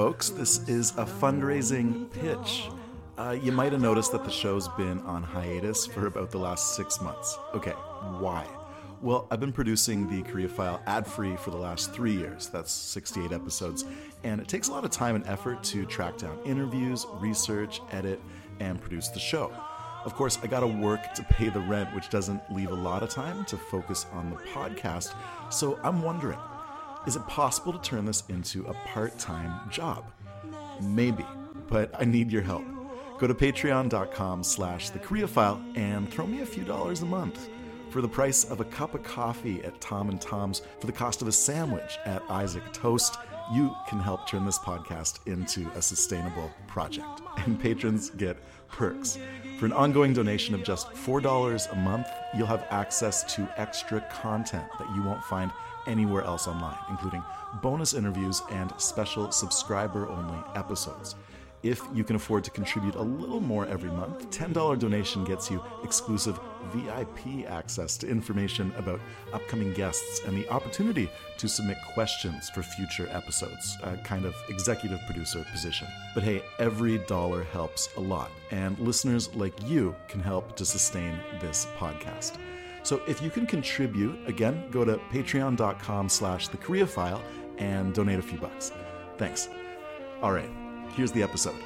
folks. This is a fundraising pitch. Uh, you might have noticed that the show's been on hiatus for about the last six months. Okay, why? Well, I've been producing the Korea File ad free for the last three years. That's 68 episodes. And it takes a lot of time and effort to track down interviews, research, edit, and produce the show. Of course, I gotta work to pay the rent, which doesn't leave a lot of time to focus on the podcast. So I'm wondering is it possible to turn this into a part time job? Maybe, but I need your help. Go to patreon.com slash the Korea File and throw me a few dollars a month. For the price of a cup of coffee at Tom and Tom's, for the cost of a sandwich at Isaac Toast, you can help turn this podcast into a sustainable project. And patrons get perks. For an ongoing donation of just $4 a month, you'll have access to extra content that you won't find anywhere else online, including bonus interviews and special subscriber only episodes. If you can afford to contribute a little more every month, $10 donation gets you exclusive VIP access to information about upcoming guests and the opportunity to submit questions for future episodes, a kind of executive producer position. But hey, every dollar helps a lot, and listeners like you can help to sustain this podcast. So if you can contribute, again, go to patreon.com slash the Korea File and donate a few bucks. Thanks. All right, here's the episode.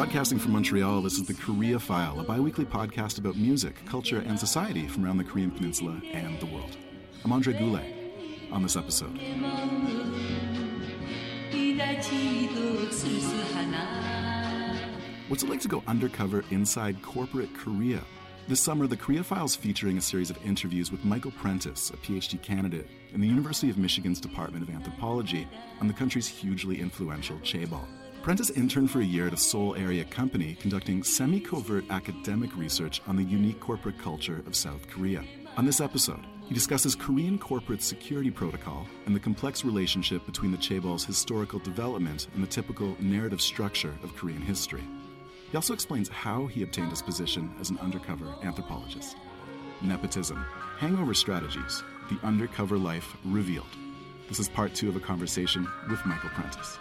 Broadcasting from Montreal, this is the Korea File, a bi weekly podcast about music, culture, and society from around the Korean Peninsula and the world. I'm Andre Goulet on this episode. What's it like to go undercover inside corporate Korea? This summer, the Korea Files featuring a series of interviews with Michael Prentice, a PhD candidate in the University of Michigan's Department of Anthropology, on the country's hugely influential Chaebol. Prentice interned for a year at a Seoul area company conducting semi covert academic research on the unique corporate culture of South Korea. On this episode, he discusses Korean corporate security protocol and the complex relationship between the Chaebol's historical development and the typical narrative structure of Korean history. He also explains how he obtained his position as an undercover anthropologist. Nepotism, hangover strategies, the undercover life revealed. This is part two of a conversation with Michael Prentice.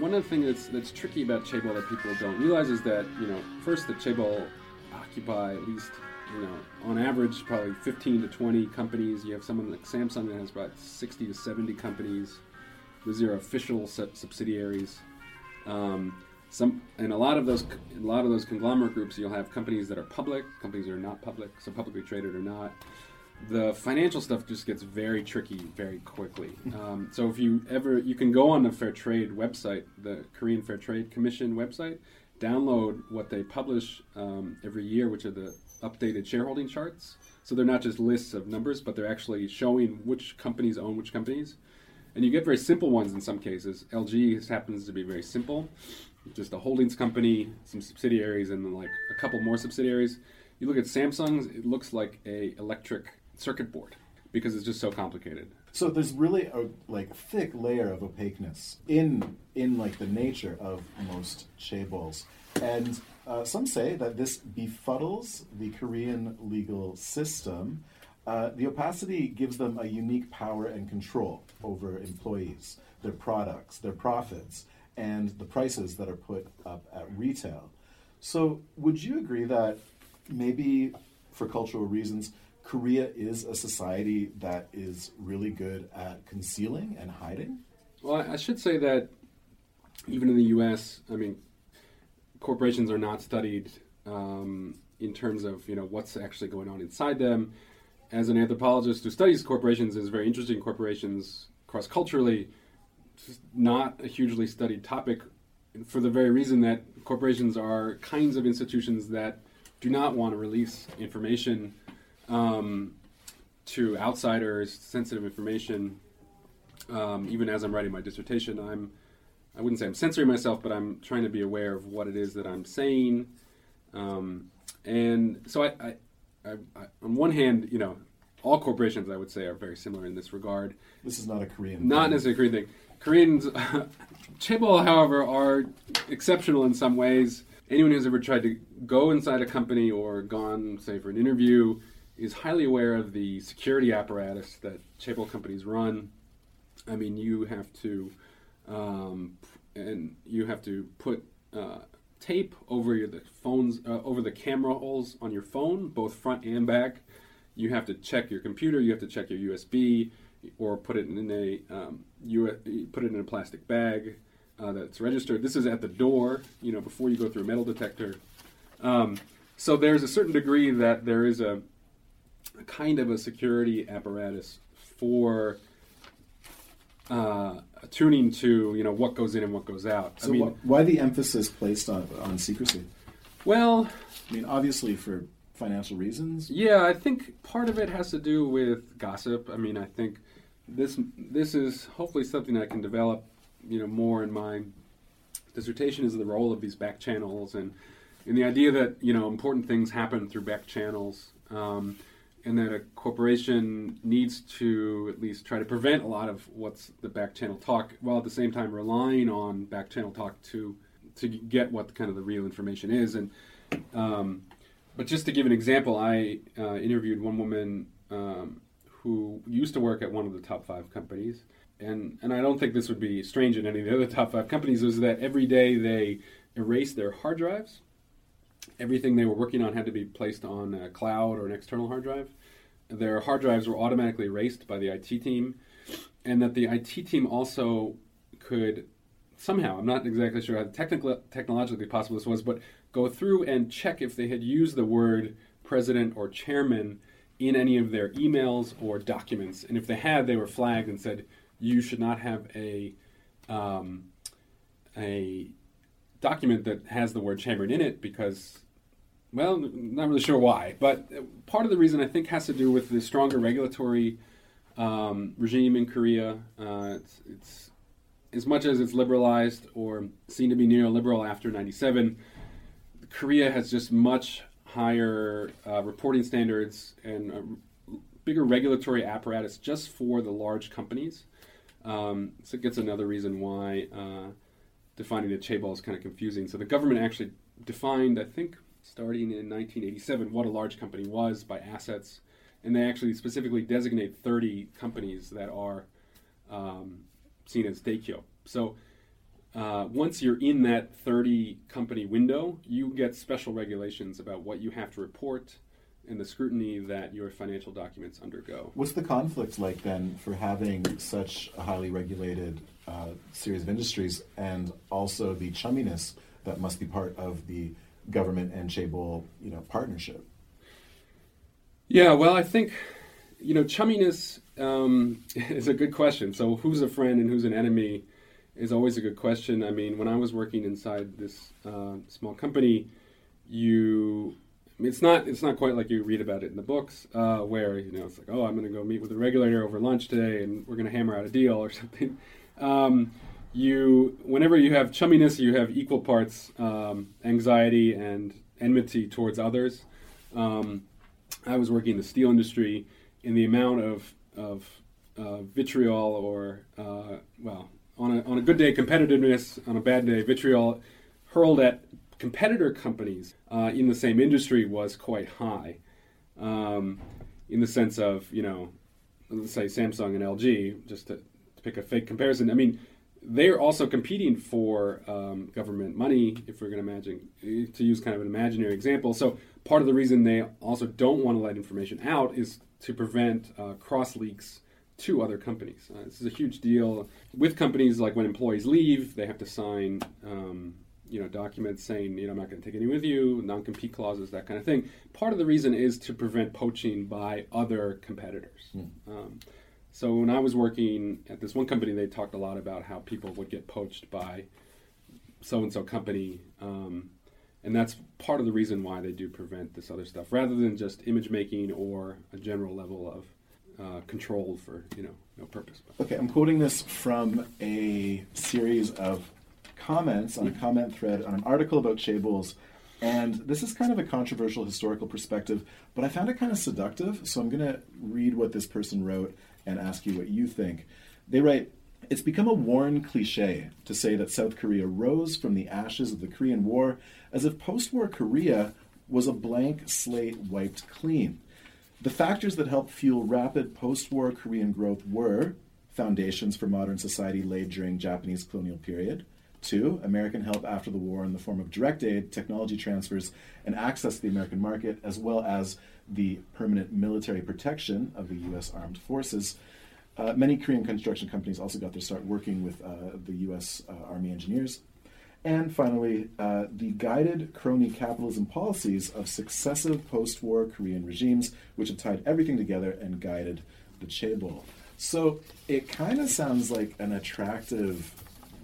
One of the things that's that's tricky about Chaebol that people don't realize is that you know first that Chaebol occupy at least you know on average probably 15 to 20 companies. You have someone like Samsung that has about 60 to 70 companies. Those are official sub- subsidiaries. Um, some and a lot of those a lot of those conglomerate groups you'll have companies that are public, companies that are not public, so publicly traded or not the financial stuff just gets very tricky very quickly. Um, so if you ever, you can go on the Fair Trade website, the Korean Fair Trade Commission website, download what they publish um, every year, which are the updated shareholding charts. So they're not just lists of numbers, but they're actually showing which companies own which companies. And you get very simple ones in some cases. LG happens to be very simple, just a holdings company, some subsidiaries, and like a couple more subsidiaries. You look at Samsung's; it looks like a electric circuit board because it's just so complicated. So there's really a like thick layer of opaqueness in in like the nature of most chaebols, and uh, some say that this befuddles the Korean legal system. Uh, the opacity gives them a unique power and control over employees, their products, their profits, and the prices that are put up at retail. So, would you agree that maybe for cultural reasons, Korea is a society that is really good at concealing and hiding? Well, I should say that even in the U.S., I mean, corporations are not studied um, in terms of you know what's actually going on inside them. As an anthropologist who studies corporations, is very interested in corporations cross culturally. Not a hugely studied topic for the very reason that corporations are kinds of institutions that do not want to release information um, to outsiders, sensitive information. Um, even as I'm writing my dissertation, I'm I wouldn't say I'm censoring myself, but I'm trying to be aware of what it is that I'm saying. Um, and so I, I, I, I, on one hand, you know, all corporations I would say are very similar in this regard. This is not a Korean. Not thing. necessarily a Korean thing. Koreans, Chaebol, however, are exceptional in some ways. Anyone who's ever tried to go inside a company or gone, say, for an interview, is highly aware of the security apparatus that Chaebol companies run. I mean, you have to, um, and you have to put uh, tape over your, the phones, uh, over the camera holes on your phone, both front and back. You have to check your computer. You have to check your USB, or put it in a um, U- put it in a plastic bag uh, that's registered. This is at the door, you know, before you go through a metal detector. Um, so there's a certain degree that there is a, a kind of a security apparatus for uh, tuning to you know what goes in and what goes out. So I mean, wh- why the emphasis placed on on secrecy? well, I mean, obviously for financial reasons. Yeah, I think part of it has to do with gossip. I mean, I think this this is hopefully something I can develop, you know, more in my dissertation is the role of these back channels and in the idea that you know important things happen through back channels. Um, and that a corporation needs to at least try to prevent a lot of what's the back channel talk, while at the same time relying on back channel talk to to get what kind of the real information is. And um, but just to give an example, I uh, interviewed one woman um, who used to work at one of the top five companies, and and I don't think this would be strange in any of the other top five companies. Is that every day they erase their hard drives. Everything they were working on had to be placed on a cloud or an external hard drive. Their hard drives were automatically erased by the IT team, and that the IT team also could somehow, I'm not exactly sure how technologically possible this was, but go through and check if they had used the word president or chairman in any of their emails or documents. And if they had, they were flagged and said, you should not have a, um, a document that has the word chairman in it because, well, not really sure why. But part of the reason I think has to do with the stronger regulatory um, regime in Korea. Uh, it's, it's as much as it's liberalized or seen to be neoliberal after 97, Korea has just much higher uh, reporting standards and bigger regulatory apparatus just for the large companies. Um, so it gets another reason why uh, defining the chaebol is kind of confusing. So the government actually defined, I think, starting in 1987, what a large company was by assets, and they actually specifically designate 30 companies that are um, seen as daikyo. So uh, once you're in that 30 company window, you get special regulations about what you have to report and the scrutiny that your financial documents undergo. What's the conflict like then for having such a highly regulated uh, series of industries and also the chumminess that must be part of the government and Chaebol, you know, partnership? Yeah, well, I think you know chumminess um, is a good question. So, who's a friend and who's an enemy is always a good question. I mean, when I was working inside this uh, small company, you it's not it's not quite like you read about it in the books, uh, where you know it's like, oh, I'm going to go meet with the regulator over lunch today, and we're going to hammer out a deal or something. Um, you whenever you have chumminess, you have equal parts um, anxiety and enmity towards others. Um, I was working in the steel industry, in the amount of of uh, vitriol or uh, well, on a on a good day competitiveness, on a bad day vitriol hurled at competitor companies uh, in the same industry was quite high, um, in the sense of you know, let's say Samsung and LG, just to, to pick a fake comparison. I mean, they're also competing for um, government money. If we're going to imagine to use kind of an imaginary example, so part of the reason they also don't want to let information out is to prevent uh, cross leaks to other companies. Uh, this is a huge deal with companies. Like when employees leave, they have to sign. Um, you know, documents saying, you know, I'm not going to take any with you, non-compete clauses, that kind of thing. Part of the reason is to prevent poaching by other competitors. Um, so when I was working at this one company, they talked a lot about how people would get poached by so and so company, um, and that's part of the reason why they do prevent this other stuff, rather than just image making or a general level of uh, control for you know no purpose. Okay, I'm quoting this from a series of comments on a comment thread on an article about Chaebol's And this is kind of a controversial historical perspective, but I found it kind of seductive. So I'm going to read what this person wrote and ask you what you think. They write It's become a worn cliche to say that South Korea rose from the ashes of the Korean War as if post war Korea was a blank slate wiped clean. The factors that helped fuel rapid post war Korean growth were foundations for modern society laid during Japanese colonial period. Two, American help after the war in the form of direct aid, technology transfers, and access to the American market, as well as the permanent military protection of the U.S. armed forces. Uh, many Korean construction companies also got their start working with uh, the U.S. Uh, Army engineers. And finally, uh, the guided crony capitalism policies of successive post war Korean regimes, which have tied everything together and guided the chaebol. So it kind of sounds like an attractive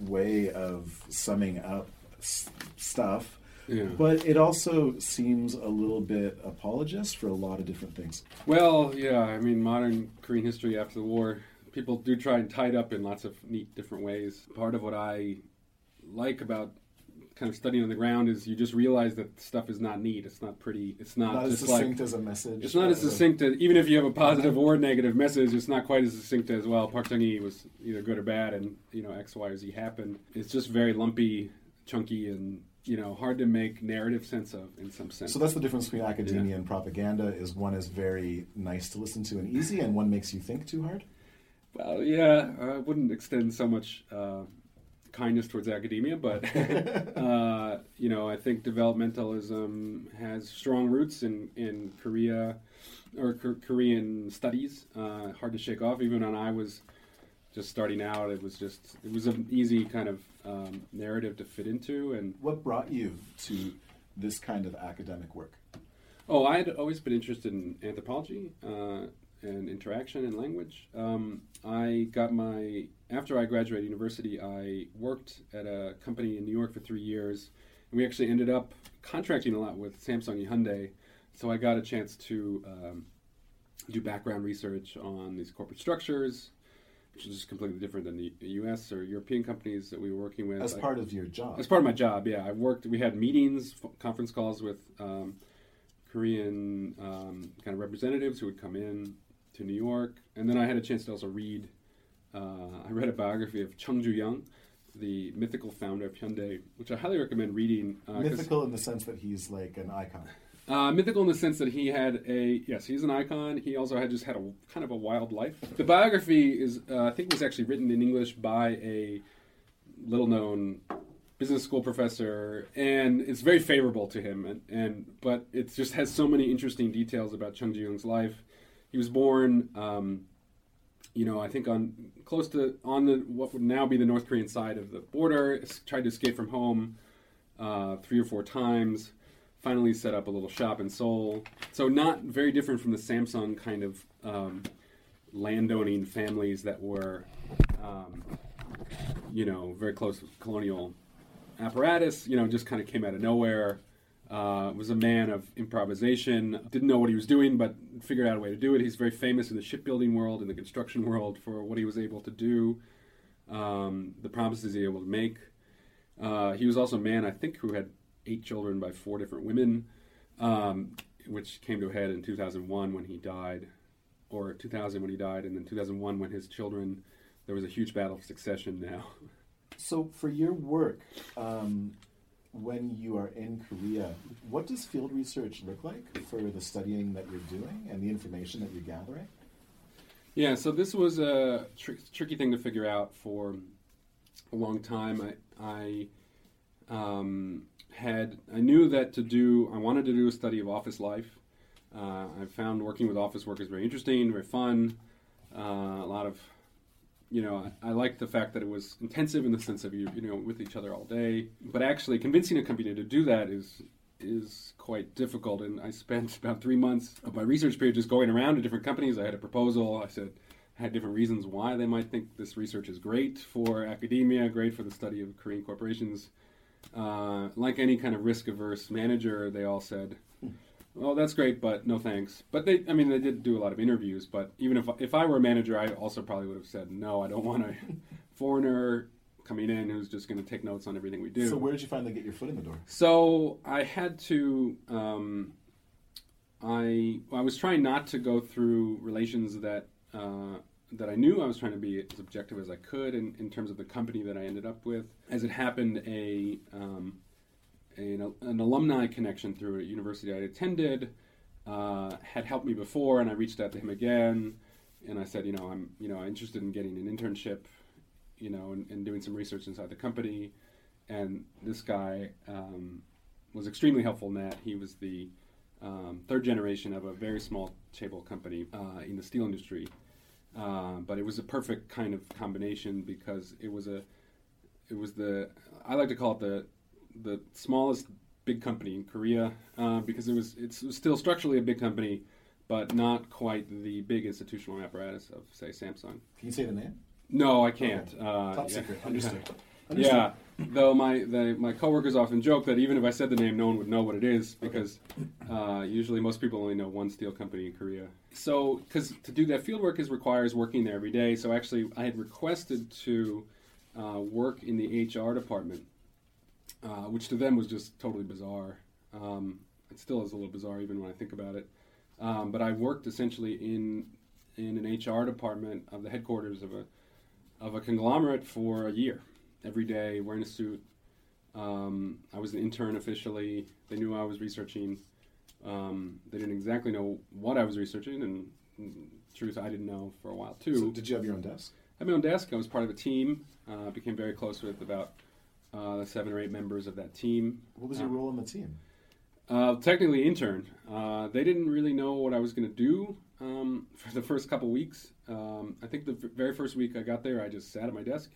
way of summing up s- stuff, Yeah. but it also seems a little bit apologist for a lot of different things. Well, yeah, I mean, modern Korean history after the war, people do try and tie it up in lots of neat different ways. Part of what I like about kind of studying on the ground is you just realize that stuff is not neat. It's not pretty. It's not, Not as just like succinct as a message. it's not as uh, succinct as even if you have a positive or negative message, it's not quite as succinct as well. Park Chung was either good or bad, and you know X, Y, or Z happened. It's just very lumpy, chunky, and you know hard to make narrative sense of in some sense. So that's the difference between academia and propaganda. Is one is very nice to listen to and easy, and one makes you think too hard. Well, yeah, I wouldn't extend so much uh, kindness towards academia, but uh, you know, I think developmentalism has strong roots in in Korea or K- Korean studies. Uh, hard to shake off. Even when I was just starting out, it was just it was an easy kind of um, narrative to fit into, and What brought you to this kind of academic work? Oh, I had always been interested in anthropology uh, and interaction and language. Um, I got my after I graduated university, I worked at a company in New York for three years, and we actually ended up contracting a lot with Samsung and Hyundai. So I got a chance to um, do background research on these corporate structures, which is completely different than the U.S. or European companies that we were working with. As I- part of your job, as part of my job, yeah, I worked. We had meetings, f- conference calls with um, Korean um, kind of representatives who would come in to New York, and then I had a chance to also read. Uh, I read a biography of Chung Ju Young, the mythical founder of Hyundai, which I highly recommend reading. Uh, mythical in the sense that he's like an icon. uh, mythical in the sense that he had a yes, he's an icon. He also had just had a kind of a wild life. The biography is, uh, I think, was actually written in English by a little-known business school professor, and it's very favorable to him. And, and but it just has so many interesting details about Chung Ju Young's life. He was born, um, you know, I think on close to on the what would now be the North Korean side of the border. Tried to escape from home uh, three or four times. Finally, set up a little shop in Seoul. So not very different from the Samsung kind of um, landowning families that were, um, you know, very close with colonial apparatus. You know, just kind of came out of nowhere. Uh, was a man of improvisation. Didn't know what he was doing, but figured out a way to do it. He's very famous in the shipbuilding world, in the construction world, for what he was able to do, um, the promises he was able to make. Uh, he was also a man, I think, who had eight children by four different women, um, which came to a head in 2001 when he died, or 2000 when he died, and then 2001 when his children. There was a huge battle of succession now. So, for your work, um, when you are in Korea, what does field research look like for the studying that you're doing and the information that you're gathering? Yeah, so this was a tr- tricky thing to figure out for a long time. I, I um, had I knew that to do I wanted to do a study of office life. Uh, I found working with office workers very interesting, very fun. Uh, a lot of you know, I, I the fact that it was intensive in the sense of you, you know, with each other all day. But actually, convincing a company to do that is is quite difficult. And I spent about three months of my research period just going around to different companies. I had a proposal. I said I had different reasons why they might think this research is great for academia, great for the study of Korean corporations. Uh, like any kind of risk averse manager, they all said, well, that's great, but no thanks. But they, I mean, they did do a lot of interviews. But even if if I were a manager, I also probably would have said, no, I don't want a foreigner coming in who's just going to take notes on everything we do. So where did you finally get your foot in the door? So I had to. Um, I I was trying not to go through relations that uh, that I knew I was trying to be as objective as I could in, in terms of the company that I ended up with. As it happened, a um, an, an alumni connection through a university I attended uh, had helped me before, and I reached out to him again, and I said, you know, I'm you know interested in getting an internship, you know, and, and doing some research inside the company, and this guy um, was extremely helpful in that he was the um, third generation of a very small chaebol company uh, in the steel industry. Uh, but it was a perfect kind of combination because it was a, it was the I like to call it the, the smallest big company in Korea uh, because it was it's, still structurally a big company, but not quite the big institutional apparatus of say Samsung. Can you say the name? No, I can't. Okay. Uh, Top yeah. secret. Understood. Understood. Yeah, though my the, my coworkers often joke that even if I said the name, no one would know what it is because uh, usually most people only know one steel company in Korea. So, because to do that field work is requires working there every day. So actually, I had requested to uh, work in the HR department, uh, which to them was just totally bizarre. Um, it still is a little bizarre even when I think about it. Um, but I worked essentially in in an HR department of the headquarters of a of a conglomerate for a year every day, wearing a suit. Um, I was an intern officially. They knew I was researching. Um, they didn't exactly know what I was researching, and mm, truth, I didn't know for a while too. So did you have your own desk? I had my own desk. I was part of a team. Uh, became very close with about uh, seven or eight members of that team. What was your Uh, role in the team? uh, technically intern. Uh, they didn't really know what I was going to do um, for the first couple weeks. Um, I think the very first week I got there, I just sat at my desk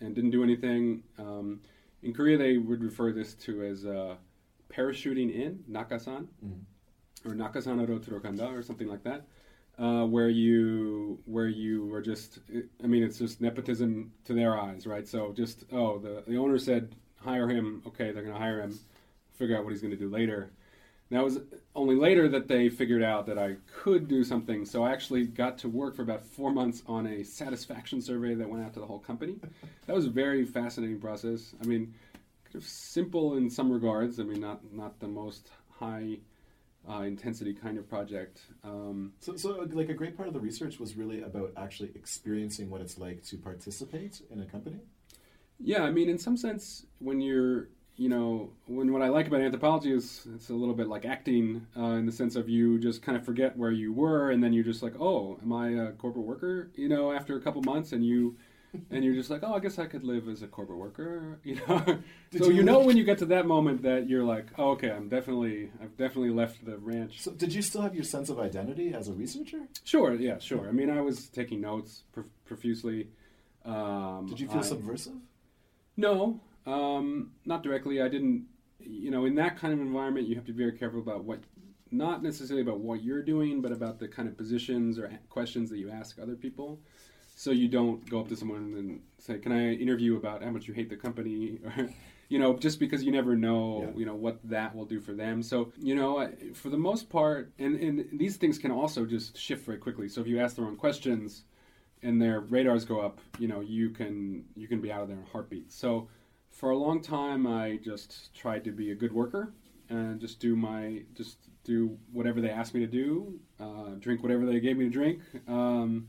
and didn't do anything. Um, in Korea, they would refer this to as uh, parachuting in, nakasan, or nakasanaro turokanda, or something like that. Uh, where you where you are just I mean it's just nepotism to their eyes right so just oh the the owner said hire him okay they're gonna hire him figure out what he's going to do later. Now it was only later that they figured out that I could do something. So I actually got to work for about four months on a satisfaction survey that went out to the whole company. That was a very fascinating process. I mean, kind of simple in some regards. I mean, not not the most high uh, intensity kind of project. Um, So, so like a great part of the research was really about actually experiencing what it's like to participate in a company. Yeah, I mean, in some sense, when you're, you know, when what I like about anthropology is it's a little bit like acting uh, in the sense of you just kind of forget where you were, and then you're just like, oh, am I a corporate worker? You know, after a couple months, and you, and you're just like, oh, I guess I could live as a corporate worker. You know, so you you know when you get to that moment that you're like, oh, okay, I'm definitely, I've definitely left the ranch. So, did you still have your sense of identity as a researcher? Sure, yeah, sure. I mean, I was taking notes prof- profusely. Um, Did you feel I- subversive? No, um, not directly. I didn't. You know, in that kind of environment, you have to be very careful about what, not necessarily about what you're doing, but about the kind of positions or questions that you ask other people. So you don't go up to someone and say, "Can I interview about how much you hate the company?" Or, you know, just because you never know, Yeah. you know, what that will do for them. So you know, for the most part, and and these things can also just shift very quickly. So if you ask the wrong questions, and their radars go up, you know, you can you can be out of there in a heartbeat. So for a long time, I just tried to be a good worker and just do my just do whatever they asked me to do, uh, drink whatever they gave me to drink. Um,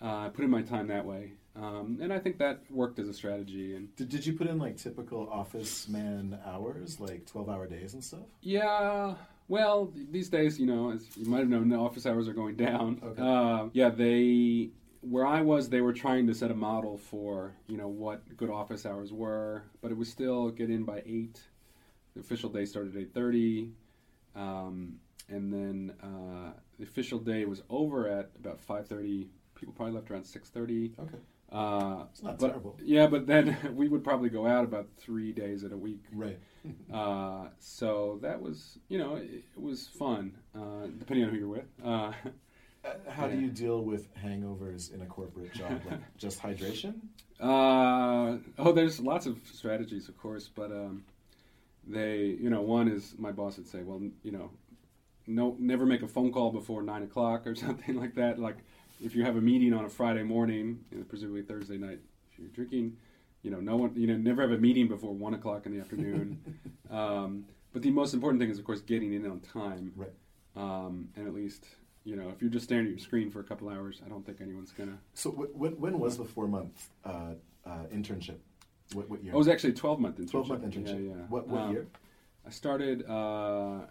uh, put in my time that way, um, and I think that worked as a strategy. And Did, did you put in like typical office man hours, like 12 hour days and stuff? Yeah. Well, these days, you know, as you might have known, the office hours are going down. Okay. Uh, yeah, they where I was, they were trying to set a model for you know what good office hours were, but it was still get in by eight. The official day started at eight thirty, um, and then uh, the official day was over at about five thirty. People probably left around six thirty. Okay. Uh, It's not but, terrible. Yeah, but then we would probably go out about three days in a week. Right. Uh, so that was, you know, it, it was fun, uh, depending on who you're with. Uh, Uh, how do you deal with hangovers in a corporate job? Like just hydration? uh, oh, there's lots of strategies, of course, but um, they, you know, one is my boss would say, well, you know, no, never make a phone call before nine o'clock or something like that. Like, if you have a meeting on a Friday morning, you know, presumably Thursday night, if you're drinking, you know, no one, you know, never have a meeting before one o'clock in the afternoon. um, but the most important thing is, of course, getting in on time. Right. Um, and at least, you know, if you're just staring at your screen for a couple hours, I don't think anyone's gonna. So wh- when was the four month uh, uh, internship? What, what year? Oh, it was actually a 12 month internship. 12 month internship. Yeah, yeah. What, what Um, year? I started, uh,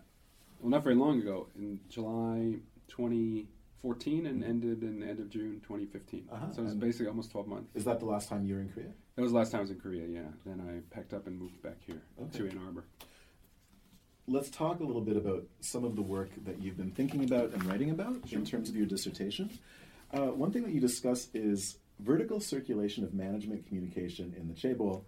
well, not very long ago, in July 2014 and ended in the end of June 2015. Uh-huh. So it was And- basically almost 12 months. Is that the last time you were in Korea? That was the last time I was in Korea, yeah. Then I packed up and moved back here Okay. to Ann Arbor. Let's talk a little bit about some of the work that you've been thinking about and writing about Sure. in terms of your dissertation. Uh, one thing that you discuss is vertical circulation of management communication in the chaebol,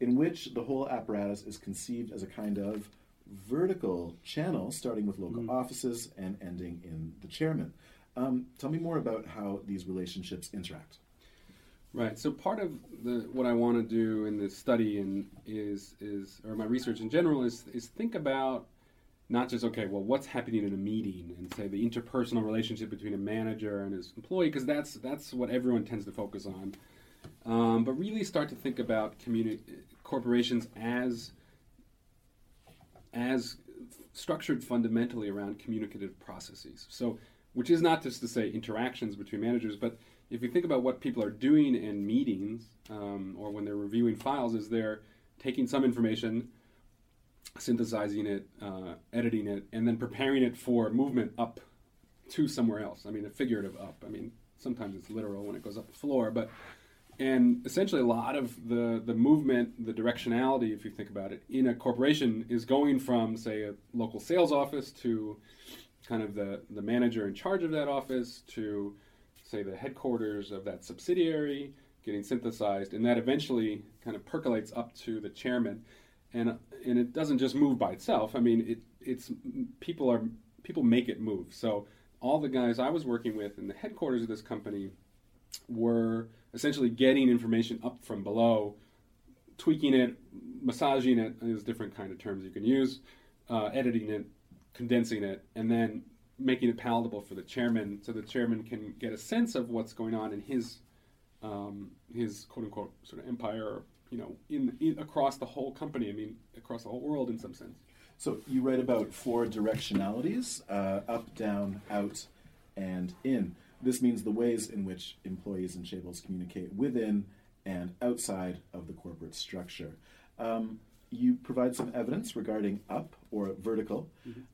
in which the whole apparatus is conceived as a kind of vertical channel, starting with local Mm. offices and ending in the chairman. Um, tell me more about how these relationships interact. Right. So part of the what I want to do in this study and is is or my research in general is is think about not just okay, well, what's happening in a meeting and say the interpersonal relationship between a manager and his employee because that's that's what everyone tends to focus on, um, but really start to think about communi- corporations as as structured fundamentally around communicative processes. So, which is not just to say interactions between managers, but if you think about what people are doing in meetings um, or when they're reviewing files, is they're taking some information, synthesizing it, uh, editing it, and then preparing it for movement up to somewhere else. I mean, a figurative up. I mean, sometimes it's literal when it goes up the floor, but and essentially a lot of the the movement, the directionality, if you think about it, in a corporation is going from say a local sales office to kind of the the manager in charge of that office to say the headquarters of that subsidiary getting synthesized and that eventually kind of percolates up to the chairman. And and it doesn't just move by itself. I mean it it's people are people make it move. So all the guys i was working with in the headquarters of this company were essentially getting information up from below tweaking it massaging it there's different kind of terms you can use uh, editing it condensing it and then making it palatable for the chairman so the chairman can get a sense of what's going on in his um, his quote unquote sort of empire you know in, in across the whole company i mean across the whole world in some sense So you write about four directionalities uh, up, down, out, and in. This means the ways in which employees and chaebol communicate within and outside of the corporate structure. Um, you provide some evidence regarding up or vertical,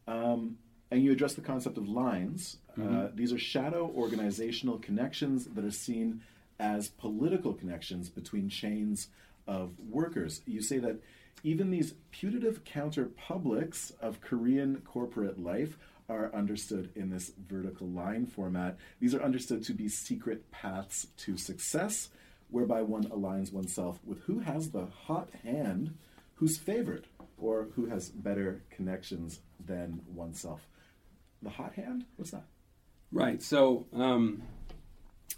um, and you address the concept of lines. Uh, these are shadow organizational connections that are seen as political connections between chains of workers. You say that even these putative counterpublics of Korean corporate life are understood in this vertical line format. These are understood to be secret paths to success, whereby one aligns oneself with who has the hot hand, who's favored or who has better connections than oneself. The hot hand? What's that? Right. So, um,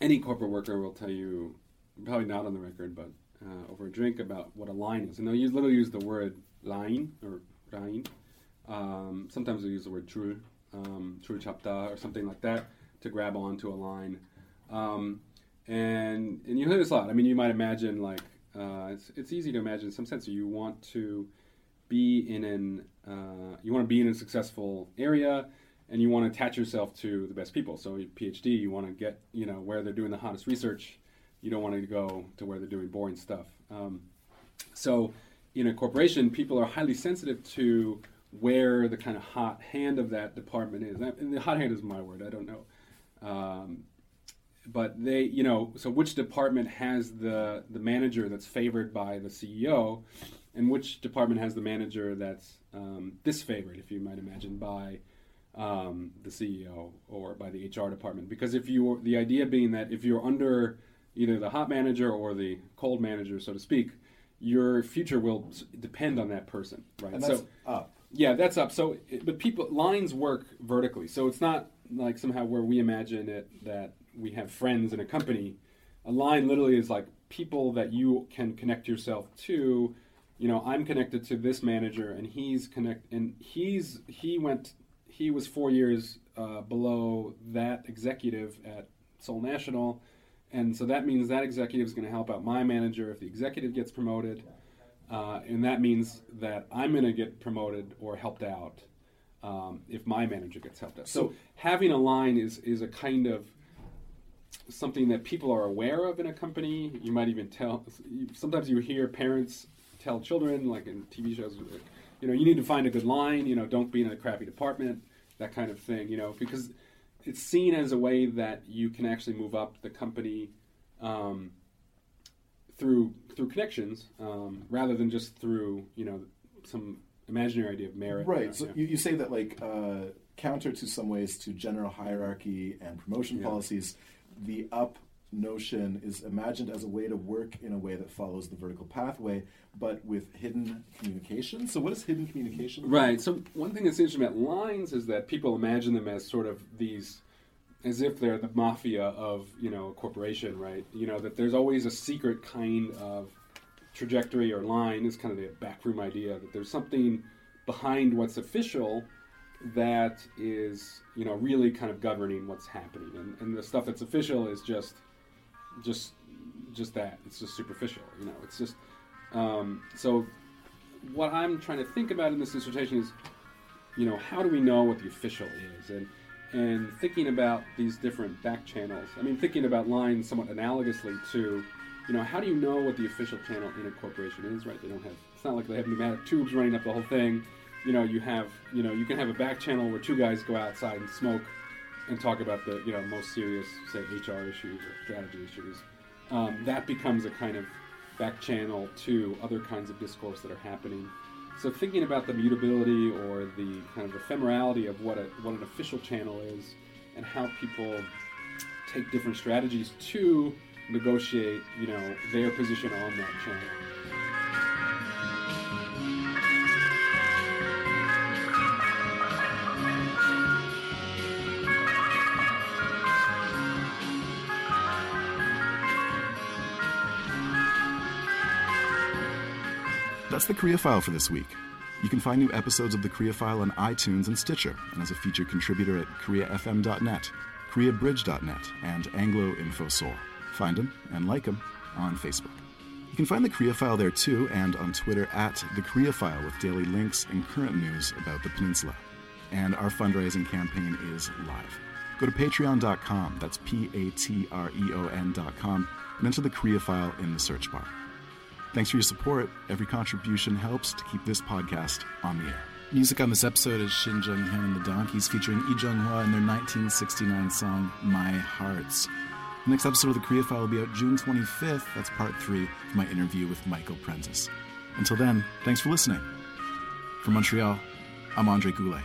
any corporate worker will tell you, probably not on the record, but uh, over a drink about what a line is. And they'll use, literally use the word line or line. Um, sometimes they'll use the word true, um, or something like that to grab onto a line. Um, and, and you hear this a lot. I mean, you might imagine like uh, it's it's easy to imagine in some sense you want to be in an uh, you want to be in a successful area and you want to attach yourself to the best people. So your PhD, you want to get you know where they're doing the hottest research. You don't want to go to where they're doing boring stuff. Um, so in a corporation, people are highly sensitive to where the kind of hot hand of that department is. And the hot hand is my word. I don't know. Um, but they, you know, so which department has the the manager that's favored by the CEO, and which department has the manager that's um, disfavored, if you might imagine, by um, the CEO or by the HR department. Because if you, the idea being that if you're under either the hot manager or the cold manager, so to speak, your future will depend on that person, right? And that's so up. yeah, that's up. So, but people lines work vertically, so it's not like somehow where we imagine it that we have friends in a company. A line literally is like people that you can connect yourself to. You know, I'm connected to this manager, and he's connect, and he's he went, he was four years uh, below that executive at Seoul National, and so that means that executive is going to help out my manager if the executive gets promoted, uh, and that means that I'm going to get promoted or helped out um, if my manager gets helped out. So, So- having a line is is a kind of something that people are aware of in a company. You might even tell. Sometimes you hear parents tell children, like in TV shows, you know, you need to find a good line. You know, don't be in a crappy department. That kind of thing. You know, because it's seen as a way that you can actually move up the company um, through through connections um, rather than just through you know some imaginary idea of merit. Right. So Yeah. you, you say that like uh, counter to some ways to general hierarchy and promotion Yeah. policies, the up notion is imagined as a way to work in a way that follows the vertical pathway, but with hidden communication. So what is hidden communication? Right. So one thing that's interesting about lines is that people imagine them as sort of these, as if they're the mafia of you know a corporation, right? You know that there's always a secret kind of trajectory or line is kind of the backroom idea that there's something behind what's official that is you know really kind of governing what's happening, and, and the stuff that's official is just just just that. It's just superficial. You know, it's just um, so. What I'm trying to think about in this dissertation is, you know, how do we know what the official is, and and thinking about these different back channels. I mean, thinking about lines somewhat analogously to, you know, how do you know what the official channel in a corporation is? Right? They don't have. It's not like they have pneumatic tubes running up the whole thing. You know, you have, you know, you can have a back channel where two guys go outside and smoke and talk about the you know most serious say HR issues or strategy issues. Um, that becomes a kind of back channel to other kinds of discourse that are happening. So thinking about the mutability or the kind of ephemerality of what a, what an official channel is and how people take different strategies to negotiate you know their position on that channel. That's the Korea File for this week. You can find new episodes of the Korea File on iTunes and Stitcher, and as a featured contributor at KoreaFM.net, KoreaBridge.net, and Anglo Find them and like them on Facebook. You can find the Korea File there too, and on Twitter at the Korea File with daily links and current news about the peninsula. And our fundraising campaign is live. Go to patreon.com, that's P A T R E O N.com, and enter the Korea File in the search bar. Thanks for your support. Every contribution helps to keep this podcast on the air. Music on this episode is Shin Jung Hyun and the Donkeys featuring Lee Jung Hwa and their 1969 song My Hearts. The next episode of the Korea File will be out June 25th. That's part three of my interview with Michael Prentice. Until then, thanks for listening. From Montreal, I'm Andre Goulet.